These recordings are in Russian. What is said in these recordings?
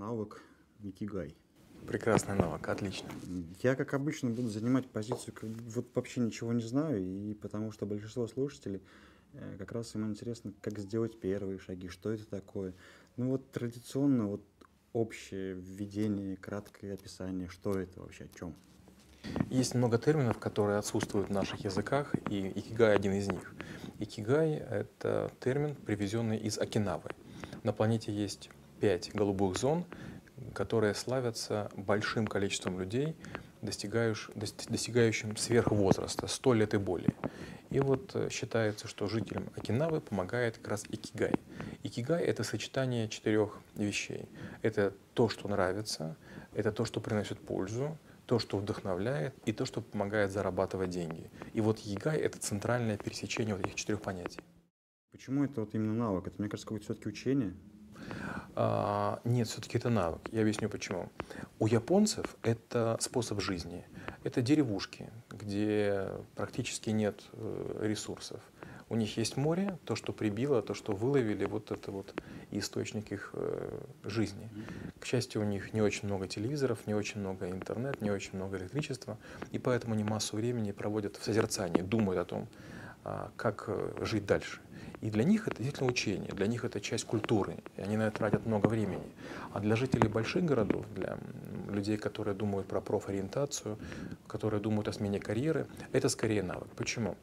навык Икигай. Прекрасный навык, отлично. Я, как обычно, буду занимать позицию, как вот вообще ничего не знаю, и потому что большинство слушателей э, как раз им интересно, как сделать первые шаги, что это такое. Ну вот традиционно вот общее введение, краткое описание, что это вообще, о чем. Есть много терминов, которые отсутствуют в наших языках, и икигай один из них. Икигай — это термин, привезенный из Окинавы. На планете есть пять голубых зон, которые славятся большим количеством людей, достигающим сверхвозраста, 100 лет и более. И вот э, считается, что жителям Окинавы помогает как раз икигай. Икигай — это сочетание четырех вещей. Это то, что нравится, это то, что приносит пользу, то, что вдохновляет, и то, что помогает зарабатывать деньги. И вот ягай — это центральное пересечение вот этих четырех понятий. Почему это вот именно навык? Это, мне кажется, какое-то все-таки учение? А, нет, все-таки это навык. Я объясню почему. У японцев это способ жизни. Это деревушки, где практически нет э, ресурсов. У них есть море, то, что прибило, то, что выловили, вот это вот источник их э, жизни. К счастью, у них не очень много телевизоров, не очень много интернет, не очень много электричества, и поэтому они массу времени проводят в созерцании, думают о том, а, как э, жить дальше. И для них это действительно учение, для них это часть культуры, и они на это тратят много времени. А для жителей больших городов, для людей, которые думают про профориентацию, которые думают о смене карьеры, это скорее навык. Почему?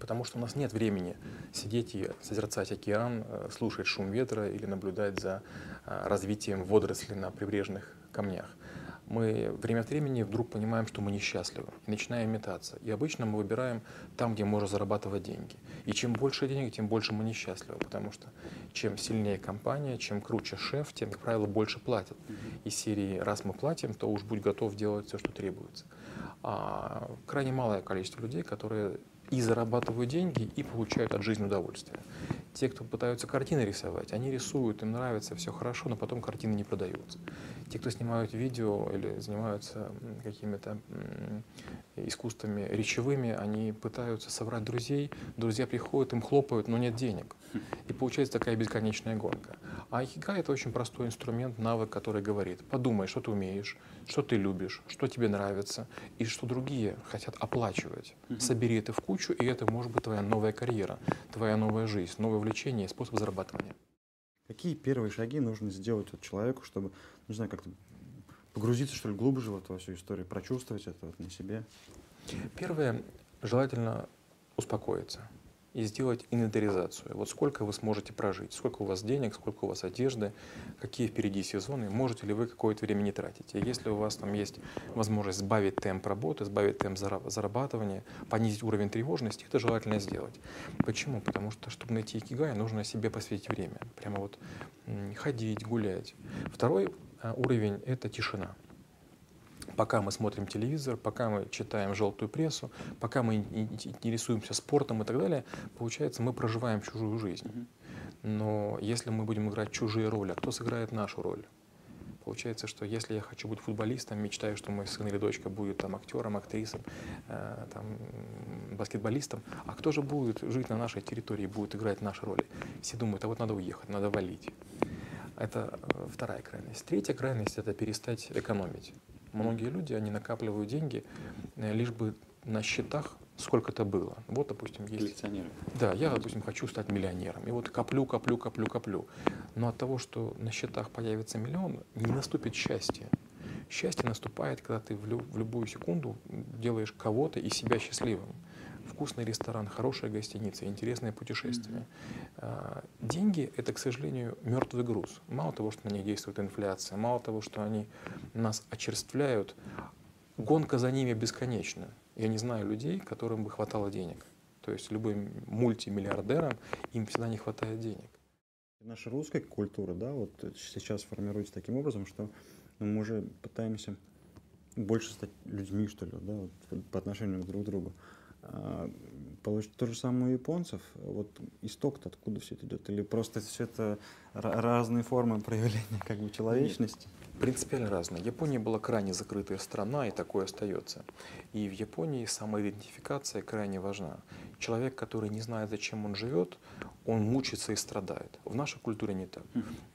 Потому что у нас нет времени сидеть и созерцать океан, э, слушать шум ветра или наблюдать за э, развитием водорослей на прибрежных камнях. Мы время от времени вдруг понимаем, что мы несчастливы, и начинаем метаться. И обычно мы выбираем там, где можно зарабатывать деньги. И чем больше денег, тем больше мы несчастливы, потому что чем сильнее компания, чем круче шеф, тем, как правило, больше платят. Из серии «раз мы платим, то уж будь готов делать все, что требуется». А крайне малое количество людей, которые и зарабатывают деньги, и получают от жизни удовольствие. Те, кто пытаются картины рисовать, они рисуют, им нравится, все хорошо, но потом картины не продаются. Те, кто снимают видео или занимаются какими-то искусствами речевыми, они пытаются собрать друзей, друзья приходят, им хлопают, но нет денег. И получается такая бесконечная гонка. А айкига — это очень простой инструмент, навык, который говорит, подумай, что ты умеешь, что ты любишь, что тебе нравится, и что другие хотят оплачивать. Собери это в кучу, и это может быть твоя новая карьера, твоя новая жизнь, новое увлечение и способ зарабатывания. Какие первые шаги нужно сделать вот человеку, чтобы, не знаю, как-то погрузиться, что ли, глубже вот во всю историю, прочувствовать это вот на себе? Первое, желательно успокоиться и сделать инвентаризацию. Вот сколько вы сможете прожить, сколько у вас денег, сколько у вас одежды, какие впереди сезоны, можете ли вы какое-то время не тратить. И если у вас там есть возможность сбавить темп работы, сбавить темп зарабатывания, понизить уровень тревожности, это желательно сделать. Почему? Потому что, чтобы найти икигай, нужно себе посвятить время. Прямо вот ходить, гулять. Второй а, уровень — это тишина пока мы смотрим телевизор, пока мы читаем желтую прессу, пока мы интересуемся спортом и так далее, получается, мы проживаем чужую жизнь. Но если мы будем играть чужие роли, а кто сыграет нашу роль? Получается, что если я хочу быть футболистом, мечтаю, что мой сын или дочка будет там актером, актрисом, э, там, баскетболистом, а кто же будет жить на нашей территории, будет играть наши роли? Все думают, а вот надо уехать, надо валить. Это э, вторая крайность. Третья крайность – это перестать экономить. Многие люди, они накапливают деньги, э, лишь бы на счетах сколько-то было. Вот, допустим, есть... Коллекционеры. Да, я, допустим, хочу стать миллионером. И вот коплю, коплю, коплю, коплю. Но от того, что на счетах появится миллион, не наступит счастье. Счастье наступает, когда ты в, лю- в любую секунду делаешь кого-то и себя счастливым вкусный ресторан, хорошая гостиница, интересное путешествие. Mm-hmm. Деньги — это, к сожалению, мертвый груз. Мало того, что на них действует инфляция, мало того, что они нас очерствляют, гонка за ними бесконечна. Я не знаю людей, которым бы хватало денег. То есть любым мультимиллиардерам им всегда не хватает денег. Наша русская культура, да, вот сейчас формируется таким образом, что мы уже пытаемся больше стать людьми, что ли, да, вот, по отношению друг к другу. А, то же самое у японцев. Вот исток-то откуда все это идет? Или просто все это разные формы проявления как бы человечности. Принципиально разные. Япония была крайне закрытая страна, и такое остается. И в Японии самоидентификация крайне важна. Человек, который не знает, зачем он живет, он мучится и страдает. В нашей культуре не так.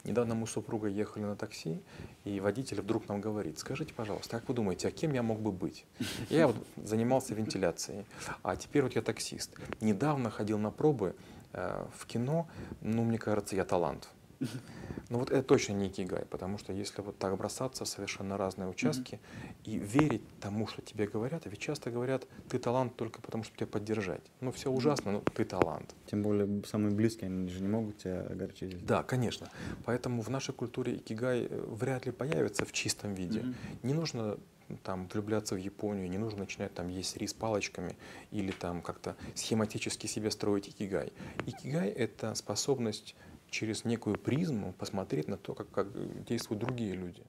Недавно мы с супругой ехали на такси, и водитель вдруг нам говорит, скажите, пожалуйста, как вы думаете, а кем я мог бы быть? Я вот занимался вентиляцией, а теперь вот я таксист. Недавно ходил на пробы э, в кино, ну, мне кажется, я талант. Ну вот это точно не икигай, потому что если вот так бросаться в совершенно разные участки mm-hmm. и верить тому, что тебе говорят, ведь часто говорят, ты талант только потому, чтобы тебя поддержать. Ну все ужасно, но ты талант. Тем более самые близкие, они же не могут тебя огорчить. Да, конечно. Поэтому в нашей культуре икигай э, вряд ли появится в чистом виде. Mm-hmm. Не нужно там влюбляться в Японию, не нужно начинать там есть рис палочками или там как-то схематически себе строить икигай. Икигай — это способность через некую призму посмотреть на то, как, как действуют другие люди.